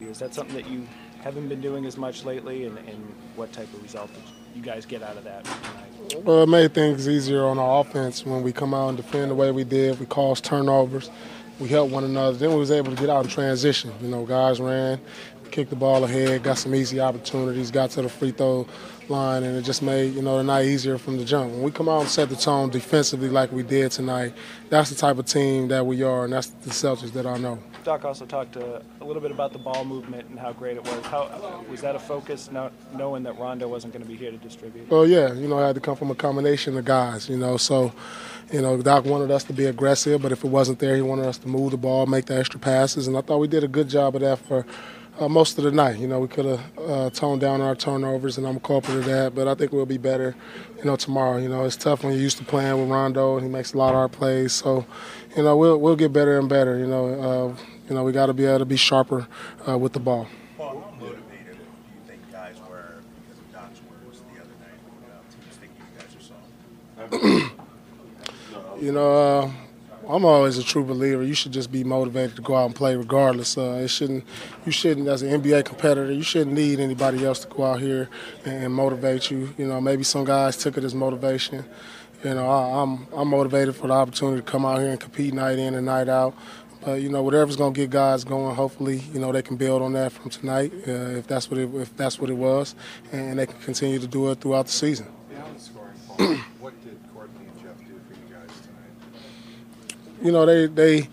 Is that something that you haven't been doing as much lately, and, and what type of result did you guys get out of that tonight? Well, it made things easier on our offense when we come out and defend the way we did. We caused turnovers. We helped one another. Then we was able to get out in transition. You know, guys ran, kicked the ball ahead, got some easy opportunities, got to the free throw line, and it just made you know the night easier from the jump. When we come out and set the tone defensively like we did tonight, that's the type of team that we are, and that's the Celtics that I know. Doc also talked uh, a little bit about the ball movement and how great it was. How was that a focus, not knowing that Rondo wasn't going to be here to distribute? Well, yeah, you know, had to come from a combination of guys, you know, so. You know, Doc wanted us to be aggressive, but if it wasn't there, he wanted us to move the ball, make the extra passes, and I thought we did a good job of that for uh, most of the night. You know, we could have uh, toned down our turnovers, and I'm culprit of that. But I think we'll be better, you know, tomorrow. You know, it's tough when you're used to playing with Rondo, and he makes a lot of our plays. So, you know, we'll we'll get better and better. You know, uh, you know, we got to be able to be sharper uh, with the ball. Paul, how motivated do you think guys were because of Doc's words the other night when teams think you guys are soft? You know, uh, I'm always a true believer. You should just be motivated to go out and play regardless. Uh, it shouldn't, you shouldn't, as an NBA competitor, you shouldn't need anybody else to go out here and, and motivate you. You know, maybe some guys took it as motivation. You know, I, I'm I'm motivated for the opportunity to come out here and compete night in and night out. But you know, whatever's gonna get guys going, hopefully, you know, they can build on that from tonight, uh, if that's what it, if that's what it was, and they can continue to do it throughout the season. Beyond the scoring, Paul, what did Courtney and Jeff do for you guys tonight? You know, they they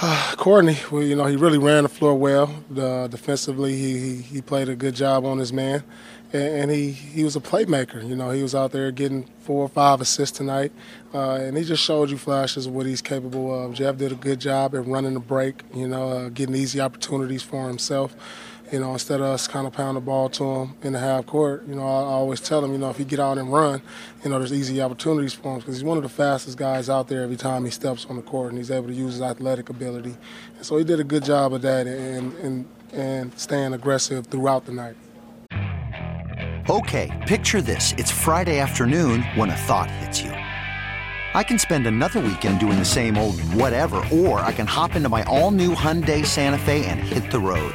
uh, Courtney, well, you know, he really ran the floor well. Uh, defensively, he, he he played a good job on his man, and, and he he was a playmaker. You know, he was out there getting four or five assists tonight, uh, and he just showed you flashes of what he's capable of. Jeff did a good job at running the break. You know, uh, getting easy opportunities for himself. You know, instead of us kind of pound the ball to him in the half court, you know, I, I always tell him, you know, if he get out and run, you know, there's easy opportunities for him because he's one of the fastest guys out there every time he steps on the court, and he's able to use his athletic ability. And so he did a good job of that and and and staying aggressive throughout the night. Okay, picture this. It's Friday afternoon when a thought hits you. I can spend another weekend doing the same old whatever, or I can hop into my all new Hyundai Santa Fe and hit the road.